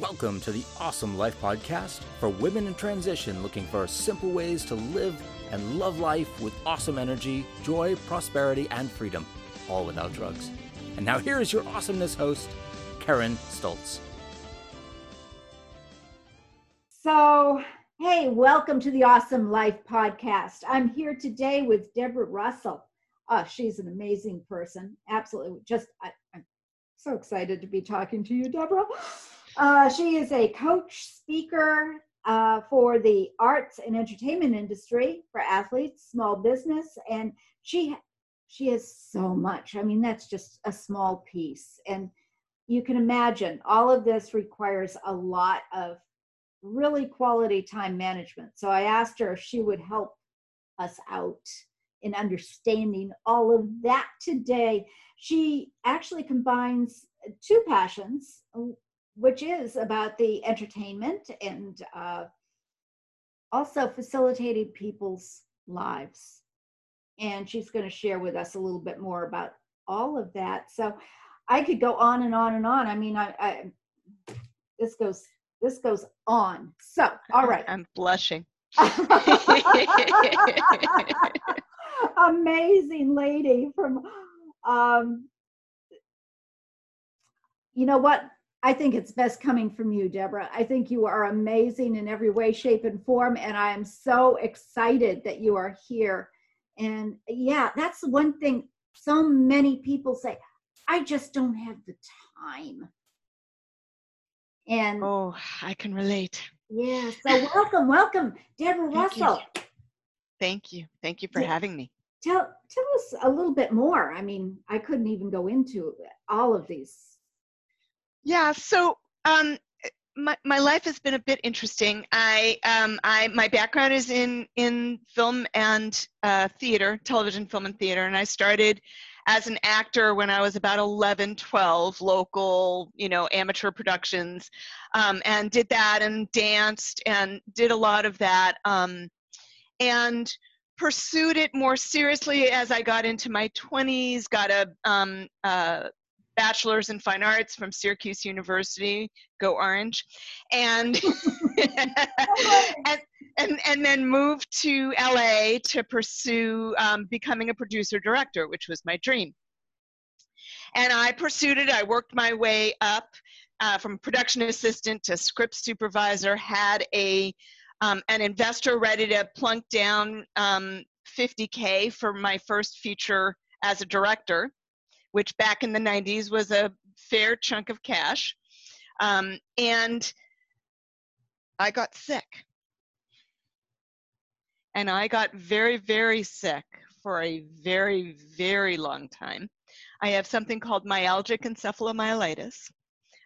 Welcome to the Awesome Life Podcast for women in transition looking for simple ways to live and love life with awesome energy, joy, prosperity, and freedom, all without drugs. And now here is your awesomeness host, Karen Stoltz. So, hey, welcome to the Awesome Life Podcast. I'm here today with Deborah Russell. Oh, she's an amazing person. Absolutely. Just, I, I'm so excited to be talking to you, Deborah. Uh, she is a coach, speaker uh, for the arts and entertainment industry for athletes, small business, and she she has so much. I mean, that's just a small piece, and you can imagine all of this requires a lot of really quality time management. So I asked her if she would help us out in understanding all of that today. She actually combines two passions which is about the entertainment and uh, also facilitating people's lives. And she's going to share with us a little bit more about all of that. So I could go on and on and on. I mean, I, I this goes this goes on. So all right, I'm blushing. Amazing lady from um, you know what I think it's best coming from you, Deborah. I think you are amazing in every way, shape, and form. And I am so excited that you are here. And yeah, that's one thing so many people say, I just don't have the time. And oh, I can relate. Yeah. So welcome, welcome, Deborah Thank Russell. You. Thank you. Thank you for yeah. having me. Tell tell us a little bit more. I mean, I couldn't even go into all of these yeah, so um, my, my life has been a bit interesting. I, um, I my background is in in film and uh, theater, television, film, and theater, and I started as an actor when I was about 11, 12, local, you know, amateur productions, um, and did that and danced and did a lot of that, um, and pursued it more seriously as I got into my 20s. Got a um, uh, bachelor's in fine arts from Syracuse University, go Orange, and and, and, and then moved to LA to pursue um, becoming a producer director, which was my dream. And I pursued it. I worked my way up uh, from production assistant to script supervisor. Had a um, an investor ready to plunk down um, 50k for my first feature as a director which back in the 90s was a fair chunk of cash. Um, and I got sick. And I got very, very sick for a very, very long time. I have something called myalgic encephalomyelitis.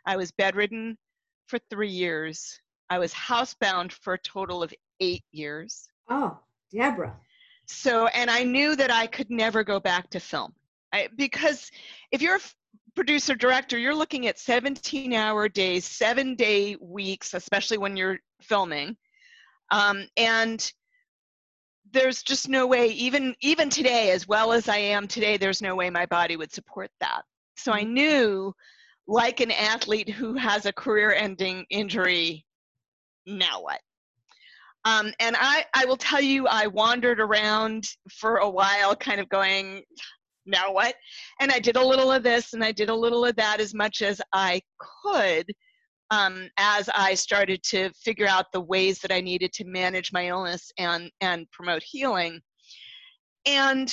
I was bedridden for three years. I was housebound for a total of eight years. Oh, Deborah. So, and I knew that I could never go back to film. I, because if you're a producer director, you're looking at 17 hour days, seven day weeks, especially when you're filming. Um, and there's just no way, even even today, as well as I am today, there's no way my body would support that. So I mm-hmm. knew, like an athlete who has a career-ending injury, now what? Um, and I, I will tell you, I wandered around for a while, kind of going, now what? And I did a little of this and I did a little of that as much as I could um, as I started to figure out the ways that I needed to manage my illness and, and promote healing. And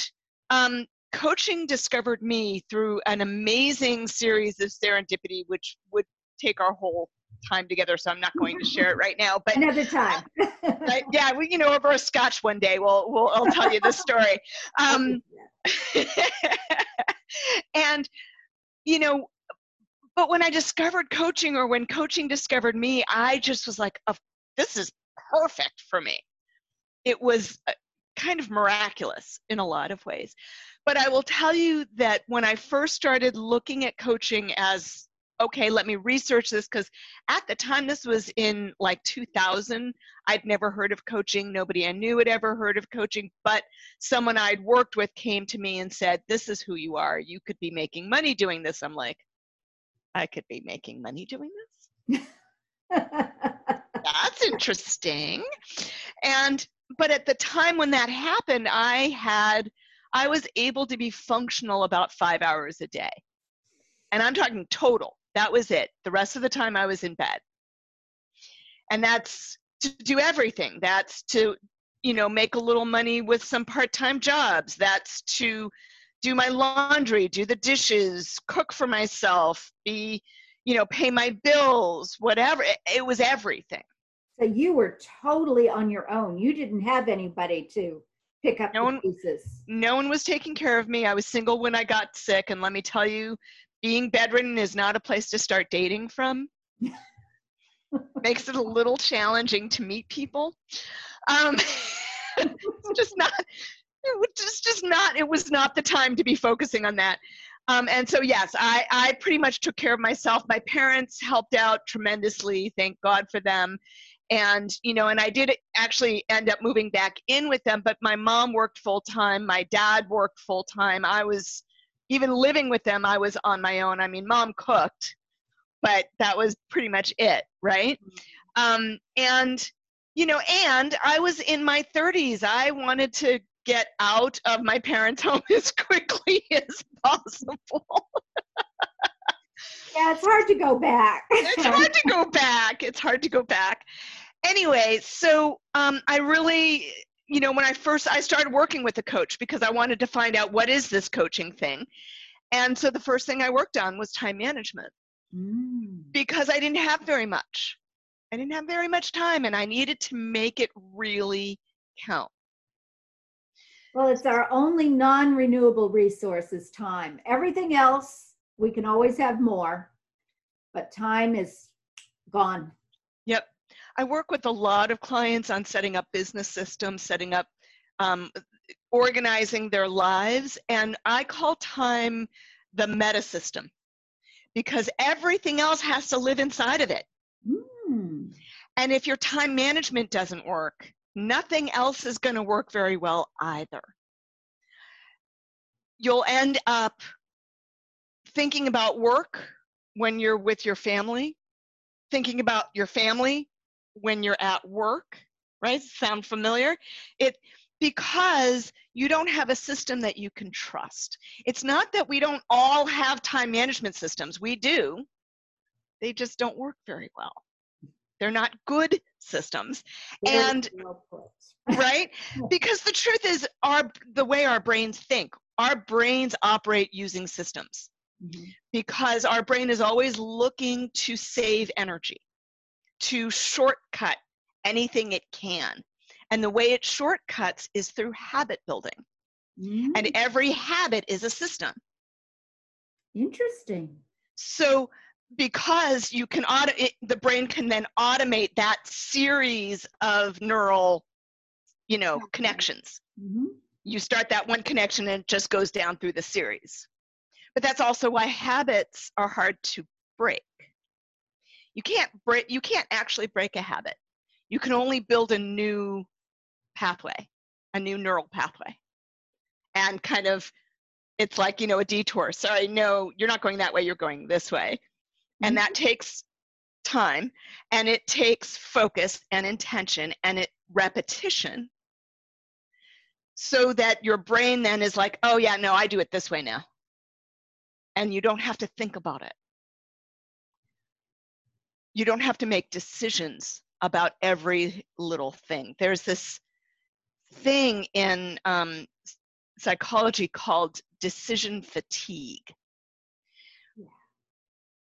um, coaching discovered me through an amazing series of serendipity, which would take our whole time together, so I'm not going to share it right now. But another time. uh, yeah, we you know over a scotch one day. We'll we'll I'll tell you the story. Um, and you know, but when I discovered coaching, or when coaching discovered me, I just was like, oh, "This is perfect for me." It was uh, kind of miraculous in a lot of ways. But I will tell you that when I first started looking at coaching as okay, let me research this because at the time, this was in like 2000. I'd never heard of coaching. Nobody I knew had ever heard of coaching, but someone I'd worked with came to me and said, This is who you are. You could be making money doing this. I'm like, I could be making money doing this. That's interesting. And but at the time when that happened, I had I was able to be functional about 5 hours a day. And I'm talking total. That was it. The rest of the time I was in bed. And that's to do everything. That's to you know make a little money with some part-time jobs. That's to do my laundry, do the dishes, cook for myself, be, you know, pay my bills, whatever. It, it, was everything. So you were totally on your own. You didn't have anybody to pick up no the one, pieces. No one was taking care of me. I was single when I got sick, and let me tell you, being bedridden is not a place to start dating from. Makes it a little challenging to meet people. Um, it's just not it was just, just not it was not the time to be focusing on that um, and so yes I, I pretty much took care of myself my parents helped out tremendously thank god for them and you know and i did actually end up moving back in with them but my mom worked full time my dad worked full time i was even living with them i was on my own i mean mom cooked but that was pretty much it right um, and you know and i was in my 30s i wanted to get out of my parents' home as quickly as possible. yeah, it's hard to go back. it's hard to go back. It's hard to go back. Anyway, so um, I really, you know, when I first I started working with a coach because I wanted to find out what is this coaching thing, and so the first thing I worked on was time management mm. because I didn't have very much. I didn't have very much time, and I needed to make it really count. Well, it's our only non renewable resource is time. Everything else, we can always have more, but time is gone. Yep. I work with a lot of clients on setting up business systems, setting up, um, organizing their lives, and I call time the meta system because everything else has to live inside of it. Mm. And if your time management doesn't work, nothing else is going to work very well either. You'll end up thinking about work when you're with your family, thinking about your family when you're at work, right? Sound familiar? It because you don't have a system that you can trust. It's not that we don't all have time management systems. We do. They just don't work very well. They're not good systems. and right? Because the truth is our the way our brains think, our brains operate using systems. Mm-hmm. Because our brain is always looking to save energy, to shortcut anything it can. And the way it shortcuts is through habit building. Mm-hmm. And every habit is a system. Interesting. So because you can auto it, the brain can then automate that series of neural you know connections mm-hmm. you start that one connection and it just goes down through the series but that's also why habits are hard to break you can't break you can't actually break a habit. You can only build a new pathway a new neural pathway. And kind of it's like you know a detour. Sorry no you're not going that way you're going this way. And that mm-hmm. takes time and it takes focus and intention and it repetition. So that your brain then is like oh yeah no i do it this way now. And you don't have to think about it you don't have to make decisions about every little thing there's this thing in um, psychology called decision fatigue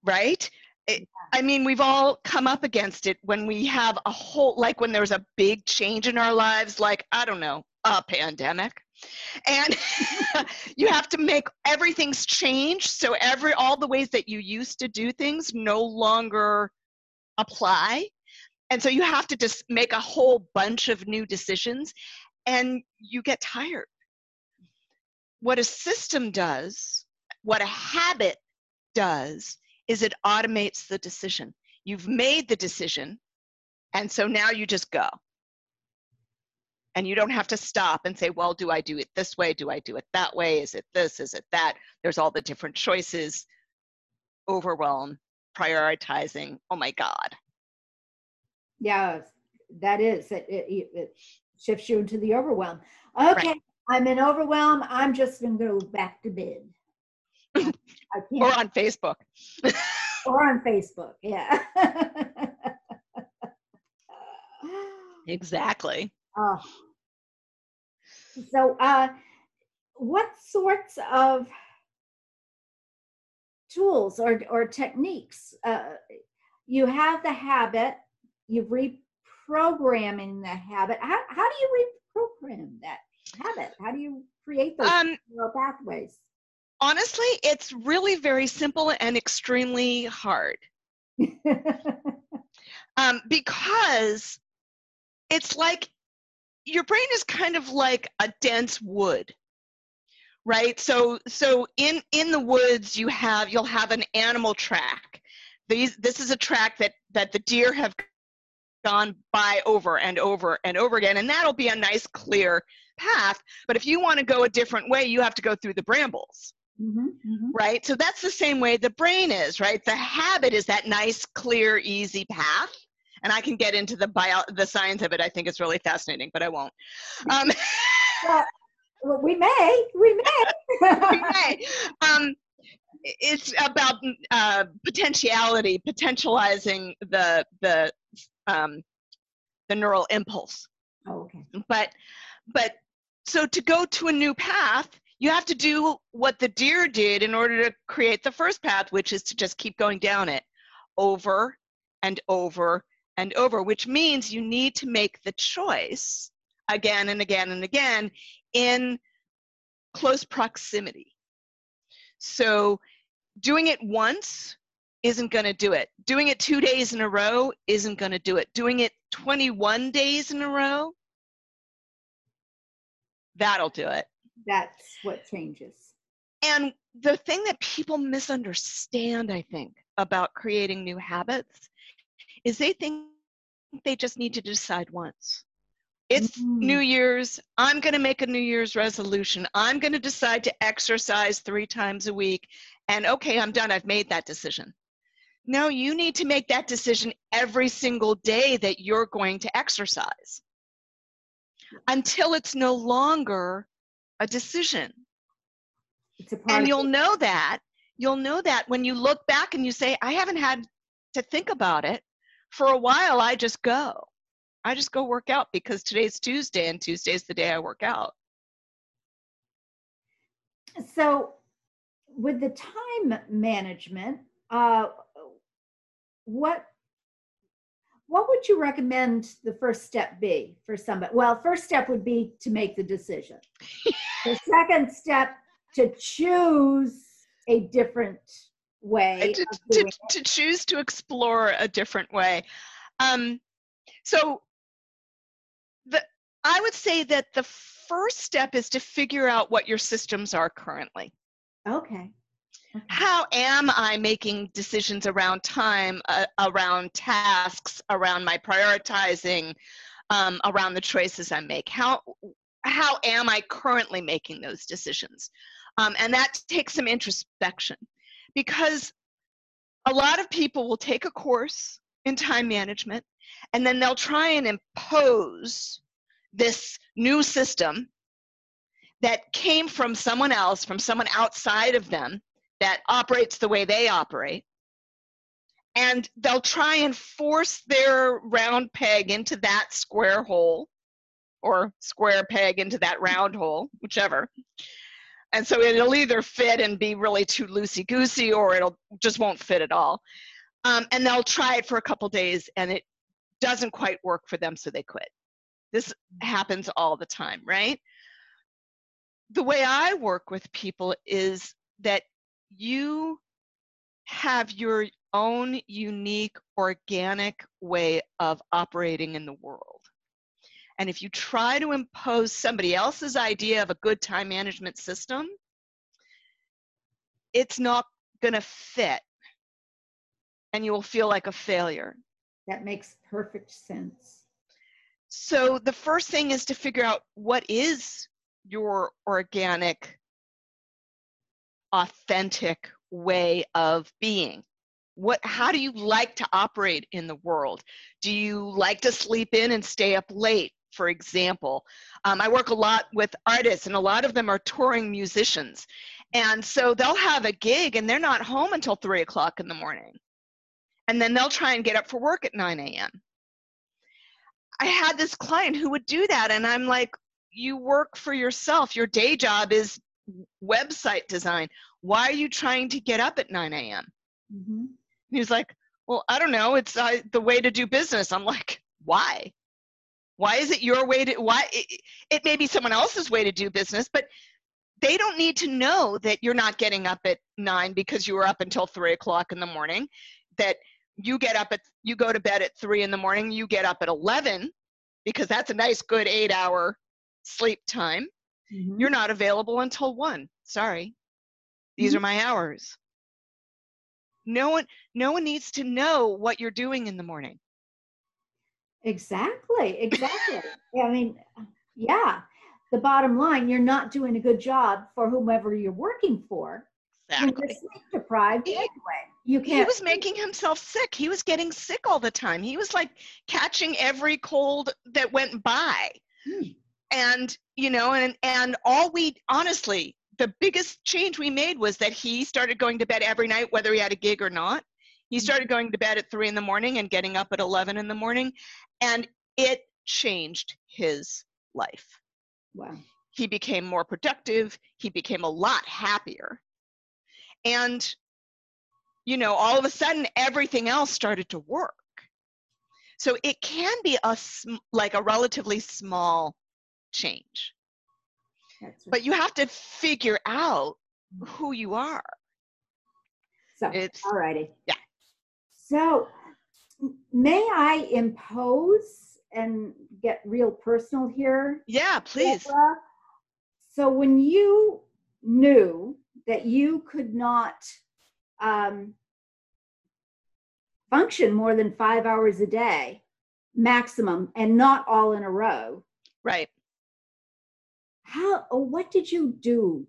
right? It, I mean, we've all come up against it when we have a whole, like when there's a big change in our lives, like, I don't know, a pandemic. And you have to make everything's changed. So every, all the ways that you used to do things no longer apply. And so you have to just make a whole bunch of new decisions and you get tired. What a system does, what a habit does, is it automates the decision. You've made the decision, and so now you just go. And you don't have to stop and say, well, do I do it this way? Do I do it that way? Is it this? Is it that? There's all the different choices. Overwhelm, prioritizing. Oh my God. Yeah, that is. It, it, it shifts you into the overwhelm. Okay, right. I'm in overwhelm. I'm just going to go back to bed. or on Facebook. or on Facebook, yeah. exactly. Oh. So, uh, what sorts of tools or, or techniques? Uh, you have the habit, you've reprogramming the habit. How, how do you reprogram that habit? How do you create those um, neural pathways? Honestly, it's really very simple and extremely hard. um, because it's like your brain is kind of like a dense wood right? So so in in the woods you have you'll have an animal track. These this is a track that that the deer have gone by over and over and over again and that'll be a nice clear path. But if you want to go a different way you have to go through the brambles mm-hmm, mm-hmm. right? So that's the same way the brain is right? The habit is that nice clear easy path. And i can get into the bio the science of it. I think it's really fascinating but i won't. Um, well, we may we may we may um, it's about uh, potentiality, potentializing the the um, the neural impulse. Oh, okay. But but so to go to a new path, you have to do what the deer did in order to create the first path, which is to just keep going down it over and over and over, which means you need to make the choice again and again and again in close proximity. So doing it once isn't going to do it. Doing it two days in a row isn't going to do it. Doing it 21 days in a row, that'll do it. That's what changes. And the thing that people misunderstand, I think, about creating new habits is they think they just need to decide once. It's mm-hmm. New Year's. I'm going to make a New Year's resolution. I'm going to decide to exercise three times a week. And okay, I'm done. I've made that decision. No, you need to make that decision every single day that you're going to exercise until it's no longer a decision. A and you'll know that. You'll know that when you look back and you say, I haven't had to think about it. For a while, I just go. I just go work out because today's Tuesday and Tuesday's the day I work out. So, with the time management, uh, what what would you recommend the first step be for somebody? Well, first step would be to make the decision. the second step to choose a different way. To, to, to, choose to explore a different way. Um, so I would say that the first step is to figure out what your systems are currently. Okay. okay. How am I making decisions around time, uh, around tasks, around my prioritizing, um, around the choices I make? How how am I currently making those decisions? Um, and that takes some introspection because a lot of people will take a course in time management and then they'll try and impose this new system that came from someone else, from someone outside of them that operates the way they operate. And they'll try and force their round peg into that square hole or square peg into that round hole, whichever. And so it'll either fit and be really too loosey goosey or it'll just won't fit at all. Um, and they'll try it for a couple days and it doesn't quite work for them, so they quit. This mm-hmm. happens all the time, right? The way I work with people is that you have your own unique organic way of operating in the world. And if you try to impose somebody else's idea of a good time management system, it's not going to fit and you will feel like a failure. That makes perfect sense. So the first thing is to figure out what is your organic, authentic way of being. what how do you like to operate in the world? Do you like to sleep in and stay up late for example? Um, i work a lot with artists and a lot of them are touring musicians. And so they'll have a gig and they're not home until three o'clock in the morning. And then they'll try and get up for work at 9 a.m i had this client who would do that and i'm like you work for yourself your day job is website design why are you trying to get up at 9 a.m mm-hmm. He was like, well, I don't know. It's uh, the way to do business. I'm like, why? Why is it your way to, why? It, it may be someone else's way to do business, but they don't need to know that you're not getting up at nine because you were up until three o'clock in the morning, that you get up at, you go to bed at three in the morning, you get up at 11 because that's a nice, good eight hour sleep time. Mm-hmm. You're not available until one. Sorry. These mm-hmm. are my hours no one no one needs to know what you're doing in the morning exactly exactly i mean yeah the bottom line you're not doing a good job for whomever you're working for exactly. you're sleep deprived anyway you can't he was making himself sick he was getting sick all the time he was like catching every cold that went by hmm. and you know and and all we honestly the biggest change we made was that he started going to bed every night, whether he had a gig or not. He mm-hmm. started going to bed at three in the morning and getting up at 11 in the morning. And it changed his life. Wow. He became more productive. He became a lot happier. And, you know, all of a sudden, everything else started to work. So it can be a like a relatively small change but you have to figure out who you are. So, it's, all righty. Yeah. So, may I impose and get real personal here? Yeah, please. Deborah? So, when you knew that you could not um, function more than five hours a day maximum and not all in a row. Right how what did you do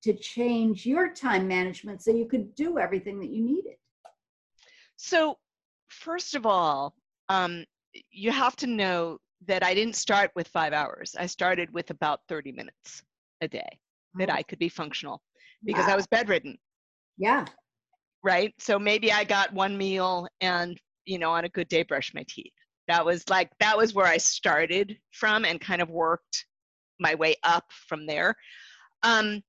to change your time management so you could do everything that you needed so first of all um, you have to know that i didn't start with five hours i started with about 30 minutes a day that oh. i could be functional because wow. i was bedridden yeah right so maybe i got one meal and you know on a good day brush my teeth that was like that was where i started from and kind of worked my way up from there. Um,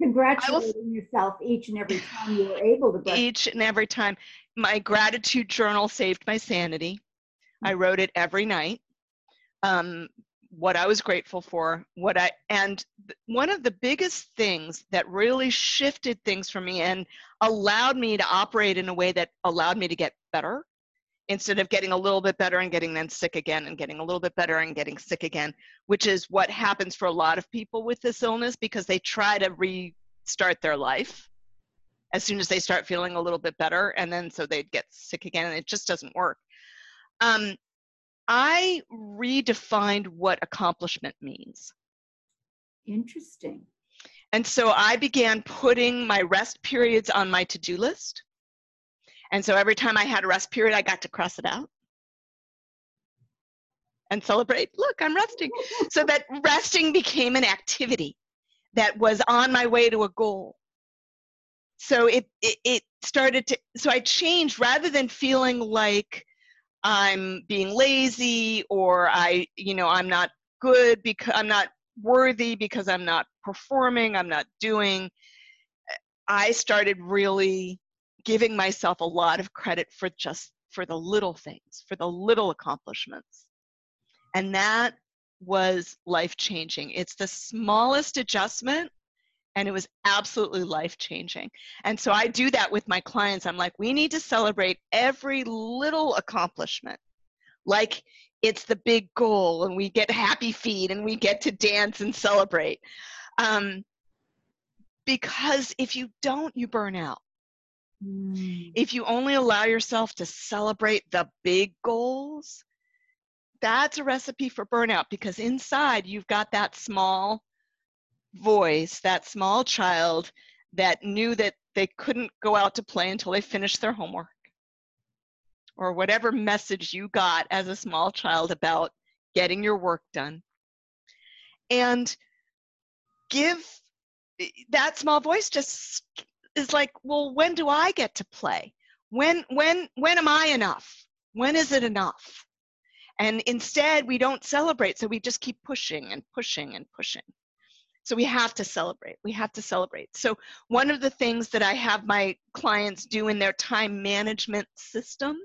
Congratulating yourself each and every time you were able to. Brush. Each and every time. My gratitude journal saved my sanity. I mm. wrote it every night. Um, what I was grateful for, what I, and one of the biggest things that really shifted things for me and allowed me to operate in a way that allowed me to get better instead of getting a little bit better and getting then sick again and getting a little bit better and getting sick again, which is what happens for a lot of people with this illness because they try to restart their life as soon as they start feeling a little bit better and then so they get sick again and it just doesn't work. Um, I redefined what accomplishment means. Interesting. And so I began putting my rest periods on my to do list. And so every time I had a rest period, I got to cross it out and celebrate. Look, I'm resting. so that resting became an activity that was on my way to a goal. So it, it, it started to, so I changed rather than feeling like I'm being lazy or I, you know, I'm not good because I'm not worthy because I'm not performing, I'm not doing. I started really giving myself a lot of credit for just for the little things, for the little accomplishments. And that was life changing. It's the smallest adjustment and it was absolutely life changing. And so I do that with my clients. I'm like, we need to celebrate every little accomplishment. Like it's the big goal, and we get happy feet and we get to dance and celebrate. Um, because if you don't, you burn out. Mm. If you only allow yourself to celebrate the big goals, that's a recipe for burnout because inside you've got that small voice, that small child that knew that they couldn't go out to play until they finished their homework. or whatever message you got as a small child about getting your work done. And give that small voice just is like well when do i get to play? When when when am i enough? When is it enough? And instead we don't celebrate so we just keep pushing and pushing and pushing so we have to celebrate we have to celebrate. So one of the things that i have my clients do in their time management system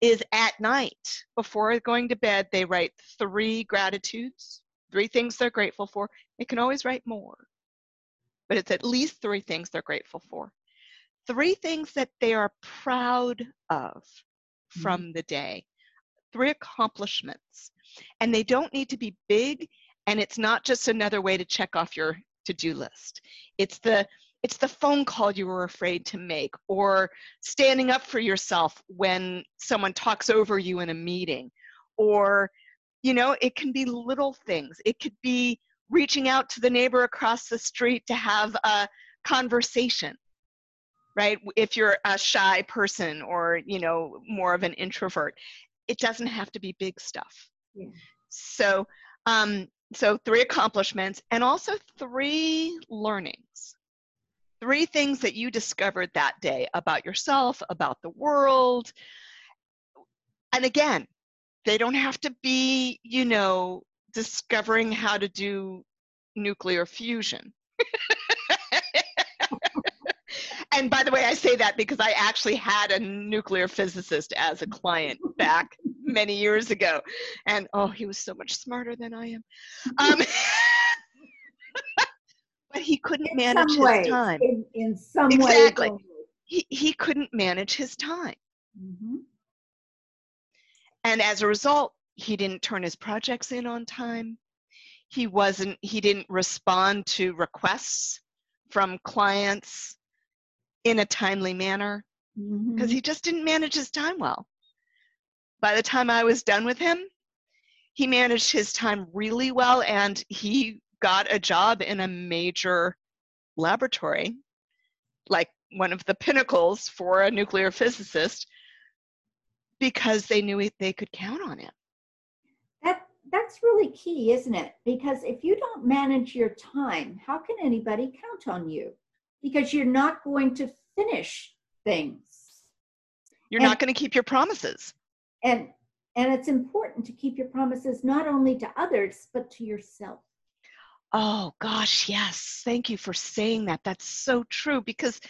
is at night before going to bed they write three gratitudes three things they're grateful for. They can always write more but it's at least three things they're grateful for. Three things that they are proud of mm-hmm. from mm-hmm. the day. Three accomplishments. And they don't need to be big and it's not just another way to check off your to-do list. It's the it's the phone call you were afraid to make or standing up for yourself when someone talks over you in a meeting. Or you know it can be little things. It could be reaching out to the neighbor across the street to have a conversation right? If you're a shy person or you know more of an introvert it doesn't have to be big stuff. Yeah. so um so three accomplishments and also three learnings. Three things that you discovered that day about yourself about the world. And again they don't have to be you know discovering how to do nuclear fusion. And by the way i say that because i actually had a nuclear physicist as a client back many years ago. And oh he was so much smarter than i am. Um, but he couldn't in manage his way, time. In, in some exactly. way he, he couldn't manage his time. Mm-hmm. and as a result he didn't turn his projects in on time. He wasn't he didn't respond to requests from clients in a timely manner because mm-hmm. he just didn't manage his time well by the time i was done with him he managed his time really well and he got a job in a major laboratory, like one of the pinnacles for a nuclear physicist, because they knew they could count on him. That that's really key, isn't it? Because if you don't manage your time, how can anybody count on you? Because you're not going to finish things. You're and, not going to keep your promises. And and it's important to keep your promises not only to others but to yourself. Oh gosh, yes. Thank you for saying that. That's so true because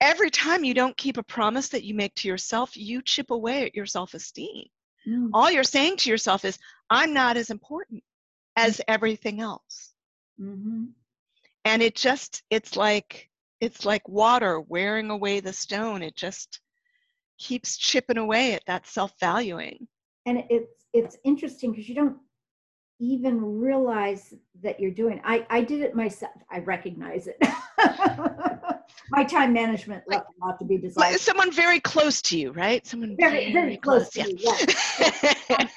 every time you don't keep a promise that you make to yourself, you chip away at your self esteem. Mm. All you're saying to yourself is, I'm not as important as everything else. Mm-hmm. And it just, it's like, it's like water wearing away the stone. It just keeps chipping away at that self valuing. And it's, it's interesting because you don't even realize that you're doing I, I did it myself. I recognize it. My time management left a lot to be desired. Someone very close to you, right? Someone very, very, very close, close, to yeah. you, yes.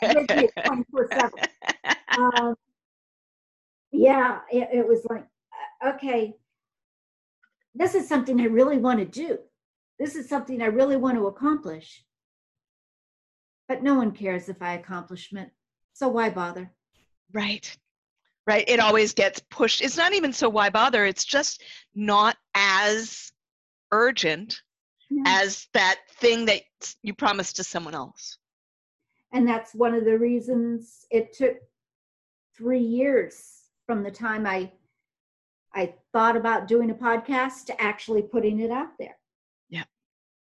um, yeah, it, it was like, uh, okay, this is something I really want to do. This is something I really want to accomplish. But no one cares if I accomplish it. So why bother? Right. Right. It always gets pushed. It's not even so why bother. It's just not as urgent yeah. as that thing that you promised to someone else. And that's one of the reasons it took three years from the time I I thought about doing a podcast to actually putting it out there.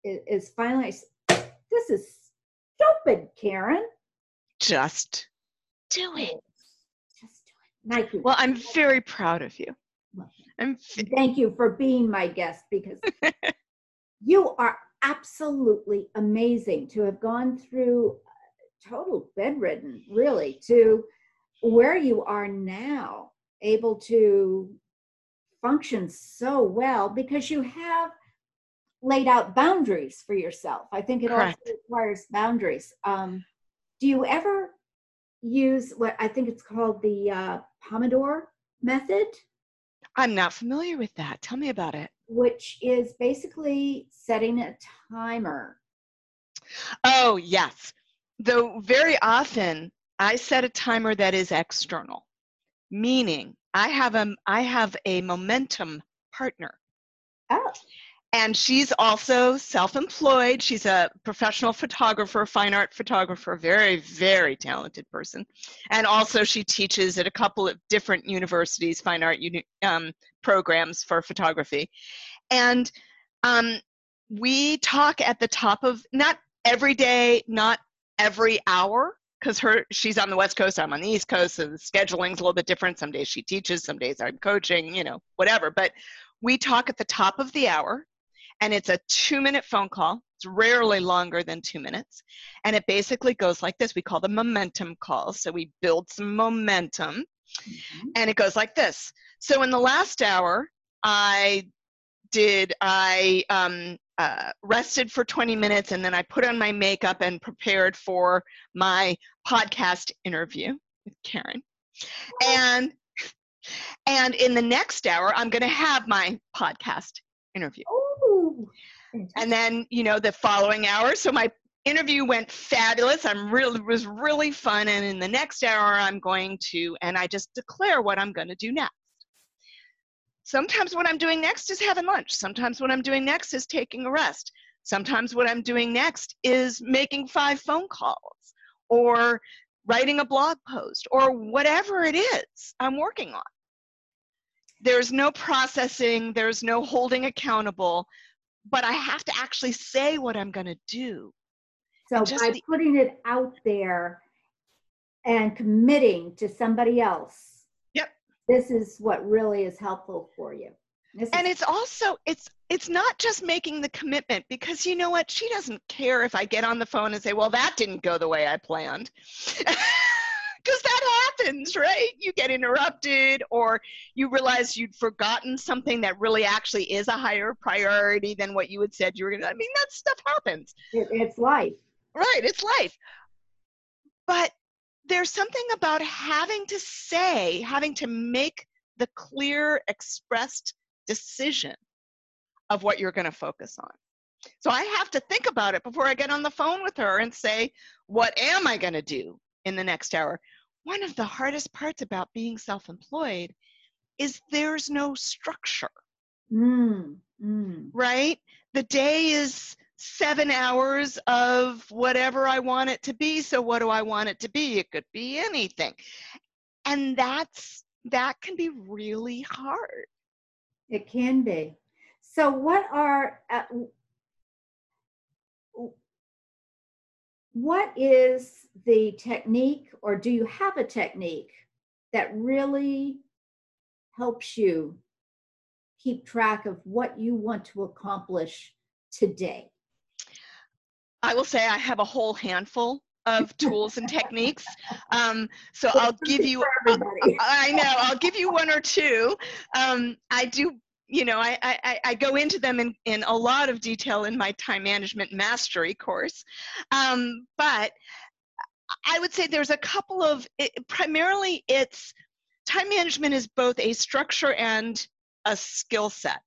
Is finally this is stupid, Karen. Just do it. Just do it. Nike. Well, I'm very proud of you. I'm Thank you for being my guest because you are absolutely amazing to have gone through uh, total bedridden, really, to where you are now, able to function so well because you have laid out boundaries for yourself. I think it Correct. also requires boundaries. Um, do you ever use what I think it's called the uh, Pomodoro method. I'm not familiar with that. Tell me about it. Which is basically setting a timer Oh, yes. Though very often I set a timer that is external, meaning I have a I have a momentum partner. Oh. And she's also self-employed. She's a professional photographer, fine art photographer, very, very talented person. And also she teaches at a couple of different universities, fine art uni- um, programs for photography. And um, we talk at the top of not every day, not every hour, because her she's on the west coast i'm on the east coast so the scheduling's a little bit different some days she teaches some days i'm coaching you know whatever but we talk at the top of the hour and it's a two minute phone call. It's rarely longer than two minutes. And it basically goes like this. We call them momentum calls. So we build some momentum. Mhm. and it goes like this. So in the last hour i did i um, uh, rested for 20 minutes and then i put on my makeup and prepared for my podcast interview with karen. And and in the next hour i'm going to have my podcast interview. Ooh. And then you know the following hour so my interview went fabulous. I'm really was really fun. And in the next hour i'm going to and i just declare what i'm going to do next. Sometimes what i'm doing next is having lunch. Sometimes what i'm doing next is taking a rest. Sometimes what i'm doing next is making five phone calls or writing a blog post or whatever it is i'm working on. There's no processing. There's no holding accountable but I have to actually say what I'm going to do. So just by the- putting it out there and committing to somebody else. Yep. This is what really is helpful for you. This And is, it's also it's it's not just making the commitment because you know what? She doesn't care if I get on the phone and say, "Well, that didn't go the way I planned." Happens, right? You get interrupted, or you realize you'd forgotten something that really actually is a higher priority than what you had said you were going to. I mean, that stuff happens. it, it's life. Right, it's life. But there's something about having to say, having to make the clear, expressed decision of what you're going to focus on. So I have to think about it before I get on the phone with her and say, what am I going to do in the next hour? One of the hardest parts about being self employed is there's no structure Mm, mm. right? The day is seven hours of whatever I want it to be. So what do I want it to be? It could be anything. And that's that can be really hard. It can be. So, what are uh, what is the technique, or do you have a technique that really helps you keep track of what you want to accomplish today? I will say I have a whole handful of tools and techniques. Um, so I'll give you. I know. I'll give you one or two. Um, I do, you know, I, I, I go into them in, in a lot of detail in my time management mastery course. Um, but I would say there's a couple of, it, primarily it's time management is both a structure and a skill set.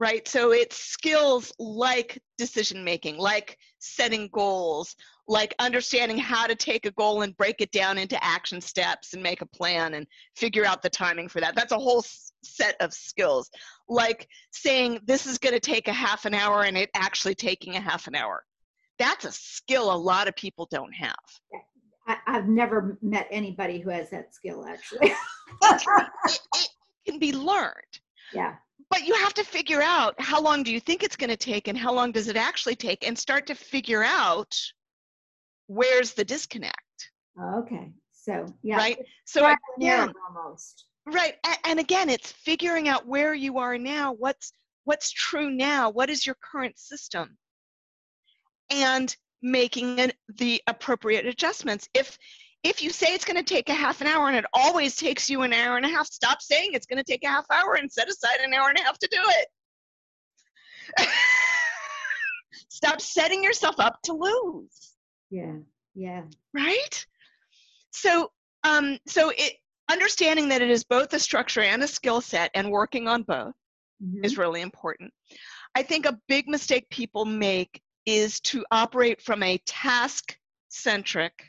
Right? So it's skills like decision making, like setting goals, like understanding how to take a goal and break it down into action steps and make a plan and figure out the timing for that. That's a whole set of skills. Like saying this is going to take a half an hour and it actually taking a half an hour. That's a skill a lot of people don't have. I, I've never met anybody who has that skill, actually. It, it can be learned. yeah. But you have to figure out how long do you think it's going to take and how long does it actually take and start to figure out where's the disconnect, Okay. So, yeah. right? So again, almost. Right. And again, it's figuring out where you are now, what's what's true now, what is your current system? And making an, the appropriate adjustments. If if you say it's going to take a half an hour and it always takes you an hour and a half, stop saying it's going to take a half hour and set aside an hour and a half to do it. stop setting yourself up to lose Yeah. Yeah. right so um so it understanding that it is both a structure and a skill set and working on both Mhm. is really important i think a big mistake people make is to operate from a task centric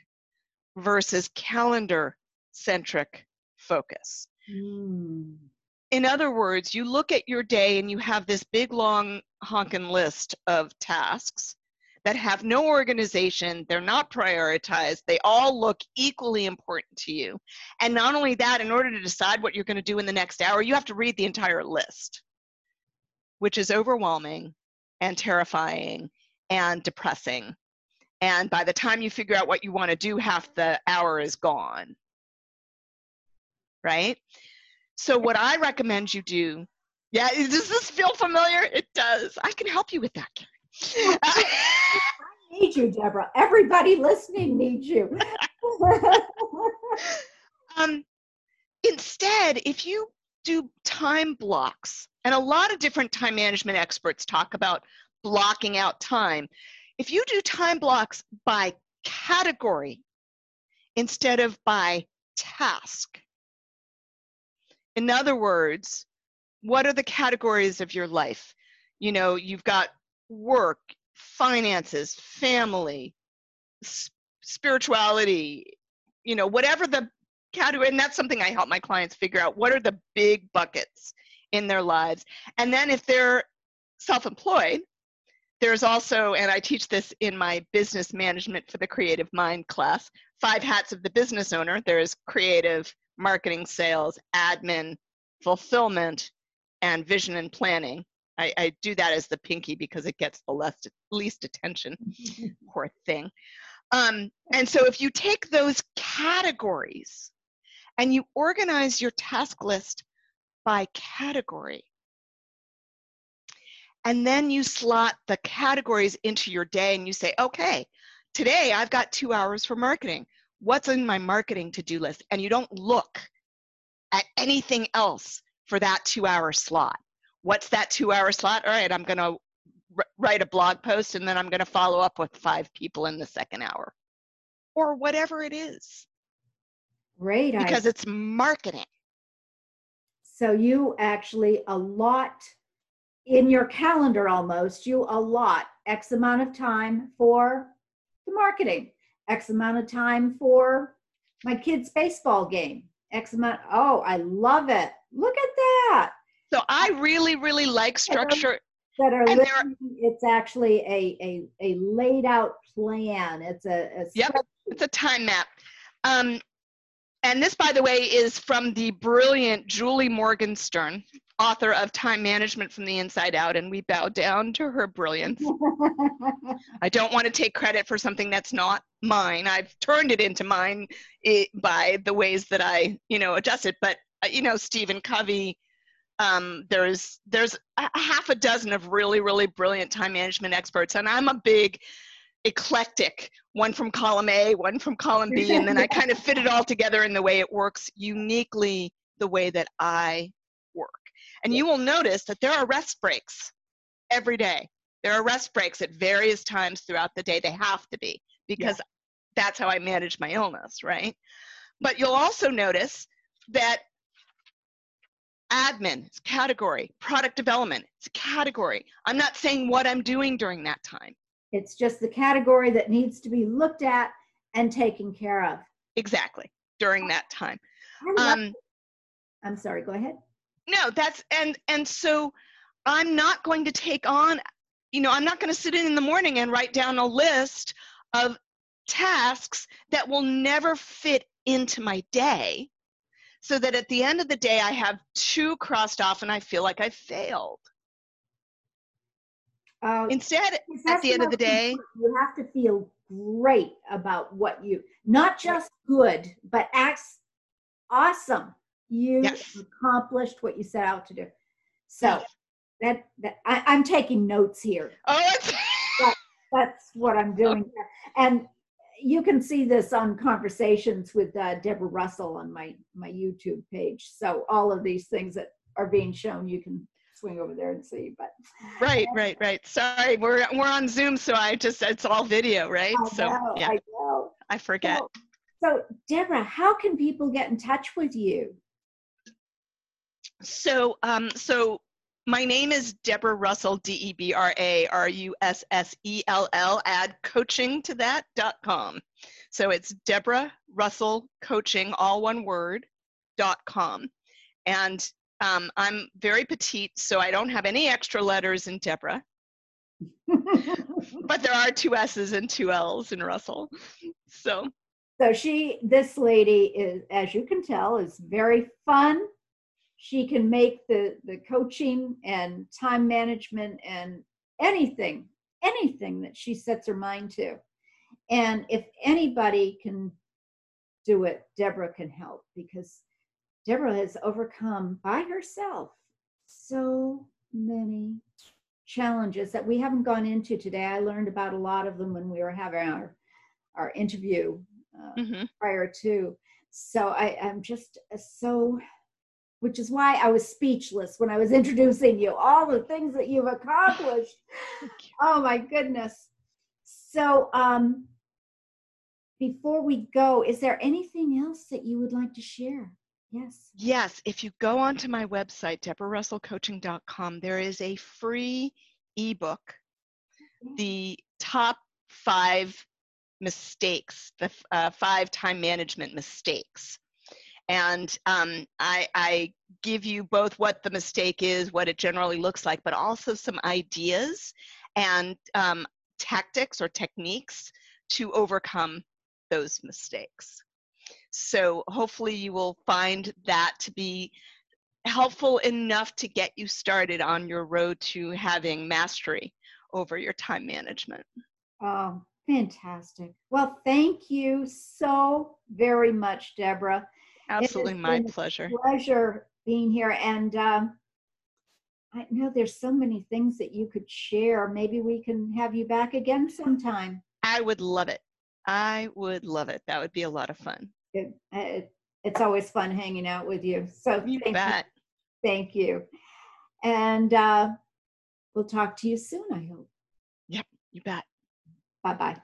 versus calendar centric focus. Mm. In other words, you look at your day and you have this big long honking list of tasks that have no organization, they're not prioritized, they all look equally important to you. And not only that, in order to decide what you're going to do in the next hour, you have to read the entire list, which is overwhelming and terrifying and depressing. And by the time you figure out what you want to do, half the hour is gone. Right? So, what I recommend you do, yeah, does this feel familiar? It does. I can help you with that, I need you, Debra. Everybody listening needs you. um, instead, if you do time blocks, and a lot of different time management experts talk about blocking out time. If you do time blocks by category instead of by task, in other words, what are the categories of your life? You know, you've got work, finances, family, spirituality, you know, whatever the category, and that's something I help my clients figure out what are the big buckets in their lives. And then if they're self employed, there's also, and I teach this in my business management for the creative mind class, five hats of the business owner. There's creative, marketing, sales, admin, fulfillment, and vision and planning. I, I do that as the pinky because it gets the less, least attention. Poor thing. Um, and so if you take those categories and you organize your task list by category, and then you slot the categories into your day and you say, okay, today I've got two hours for marketing. What's in my marketing to do list? And you don't look at anything else for that two hour slot. What's that two hour slot? All right, I'm going to write a blog post and then I'm going to follow up with five people in the second hour or whatever it is. Great. Because I... it's marketing. So you actually allot in your calendar almost, you allot X amount of time for the marketing, X amount of time for my kid's baseball game, X amount. Oh, I love it. Look at that. So I really, really like structure. That are, living, it's actually a, a, a laid out plan. It's a, a yep, it's a time map. Um, and this, by the way, is from the brilliant Julie Morgenstern, author of Time Management from the Inside Out, and we bow down to her brilliance. I don't want to take credit for something that's not mine. I've turned it into mine eh, by the ways that I, you know, adjust it. But uh, you know, Stephen Covey. Um, there's there's a half a dozen of really really brilliant time management experts, and I'm a big eclectic one from column A, one from column B, and then I kind of fit it all together in the way it works uniquely the way that I work. And you will notice that there are rest breaks every day. There are rest breaks at various times throughout the day. They have to be because yeah. that's how I manage my illness, right? But you'll also notice that admin is category, product development it's a category. I'm not saying what I'm doing during that time. It's just the category that needs to be looked at and taken care of. Exactly, during that time. Um, I'm sorry, go ahead no that's and and so i'm not going to take on you know i'm not going to sit in in the morning and write down a list of tasks that will never fit into my day so that at the end of the day i have two crossed off and i feel like i failed uh, instead at the end of the day you have to feel great about what you not just good but acts awesome you yes. accomplished what you set out to do. So that, that I, am taking notes here. Oh, that, that's what I'm doing here. And you can see this on conversations with uh, Debra Russell on my my YouTube page. So all of these things that are being shown, you can swing over there and see. But right, right, right. Sorry, we're we're on Zoom, so I just it's all video, right? So yeah, I know. I forget. So, so Debra, how can people get in touch with you? so um, so my name is Debra Russell, D E B R A R U S S E L L. Add coaching to that dot com. So it's Debra Russell Coaching, all one word, dot com. And um, I'm very petite, so I don't have any extra letters in Debra, but there are two S's and two L's in Russell. So so she, this lady is, as you can tell, is very fun. She can make the the coaching and time management and anything, anything that she sets her mind to. And if anybody can do it, Debra can help because Debra has overcome by herself so many challenges that we haven't gone into today. I learned about a lot of them when we were having our our interview uh, mm-hmm. prior to. So I i'm just uh, so, which is why I was speechless when I was introducing you. All the things that you've accomplished. oh my goodness. So um, before we go, is there anything else that you would like to share? Yes. Yes. If you go onto my website, debrarussellcoaching.com, there is a free ebook, the top five mistakes, the uh, five time management mistakes. And um, I, I give you both what the mistake is, what it generally looks like, but also some ideas and um, tactics or techniques to overcome those mistakes. So hopefully you will find that to be helpful enough to get you started on your road to having mastery over your time management. Oh, Fantastic. Well, thank you so very much, Debra. Absolutely my pleasure. Pleasure being here. And um, I know there's so many things that you could share. Maybe we can have you back again sometime. I would love it. I would love it. That would be a lot of fun. It, it, it's always fun hanging out with you. So you thank bet. You. Thank you. And uh, we'll talk to you soon, I hope. Yep, you bet. Bye bye.